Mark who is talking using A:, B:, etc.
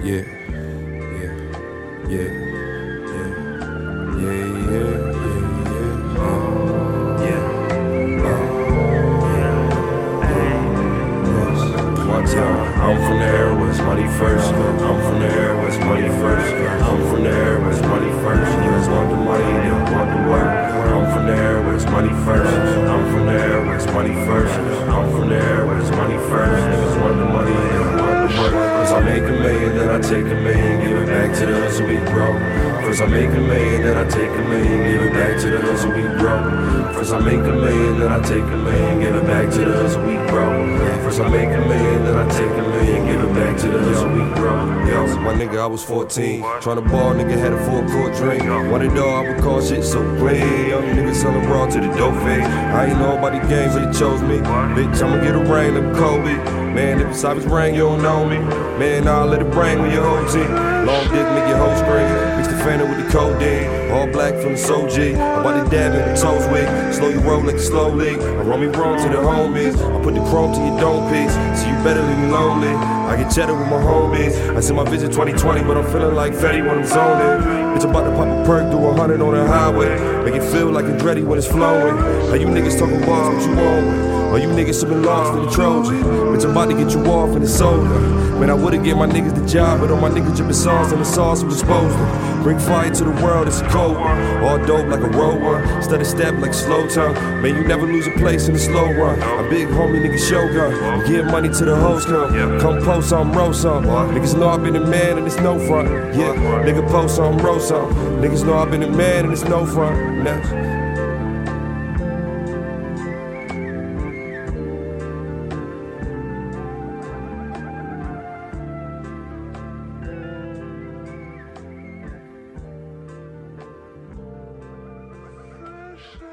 A: Yeah, yeah, yeah, yeah, yeah, yeah, yeah, yeah.
B: Yeah.
A: Time, I'm from the air, was money first. I'm from the air, was money first. I'm from the air, was money first. You just want the money, you don't want the work. I'm from the air, was money first. I'm from the air, was money first. I'm from the air, was money first. I take a million, give it back to the hustle we grow. First I make a million, then I take a million, give it back to the hustle we grow. First I make a million, then I take a million, give it back to the hustle we grow. First I make a million, then I take a million, My nigga, I was 14, tryna ball, nigga had a full court drink. Wanted dog, I would call shit so clean. Young nigga selling raw to the dope fade. I ain't know about the games, they chose me. Bitch, I'ma get a ring, like Kobe. Man, if it's Ivy's ring, you don't know me. Man, I'll let it bring your whole team. Long dick, make your whole scream. All black from the G. I'm about to dab in the toes weak. Slow you roll like a slow. I roll me wrong to the homies. I put the chrome to your dome piece. So you better leave me lonely. I get cheddar with my homies. I send my vision 2020, but I'm feeling like Fetty when I'm zoning. Bitch, about to pop a perk, do a hundred on the highway. Make it feel like it's ready when it's flowing. How you niggas talking bars, what you with? Or you niggas have been lost in the Trojan. Bitch, I'm about to get you off in the soda. Man, I would've gave my niggas the job, but all my niggas dripping sauce and the sauce was disposed of. Bring fire to the world, it's a cold one. All dope like a rover. Study step like slow tongue. Man, you never lose a place in the slow run. A big homie nigga shogun. Give money to the hoes come. Come post on roast some. Niggas know I've been a man and it's no front. Yeah, nigga post on roast some. Niggas know I've been a man and it's no front. Sure.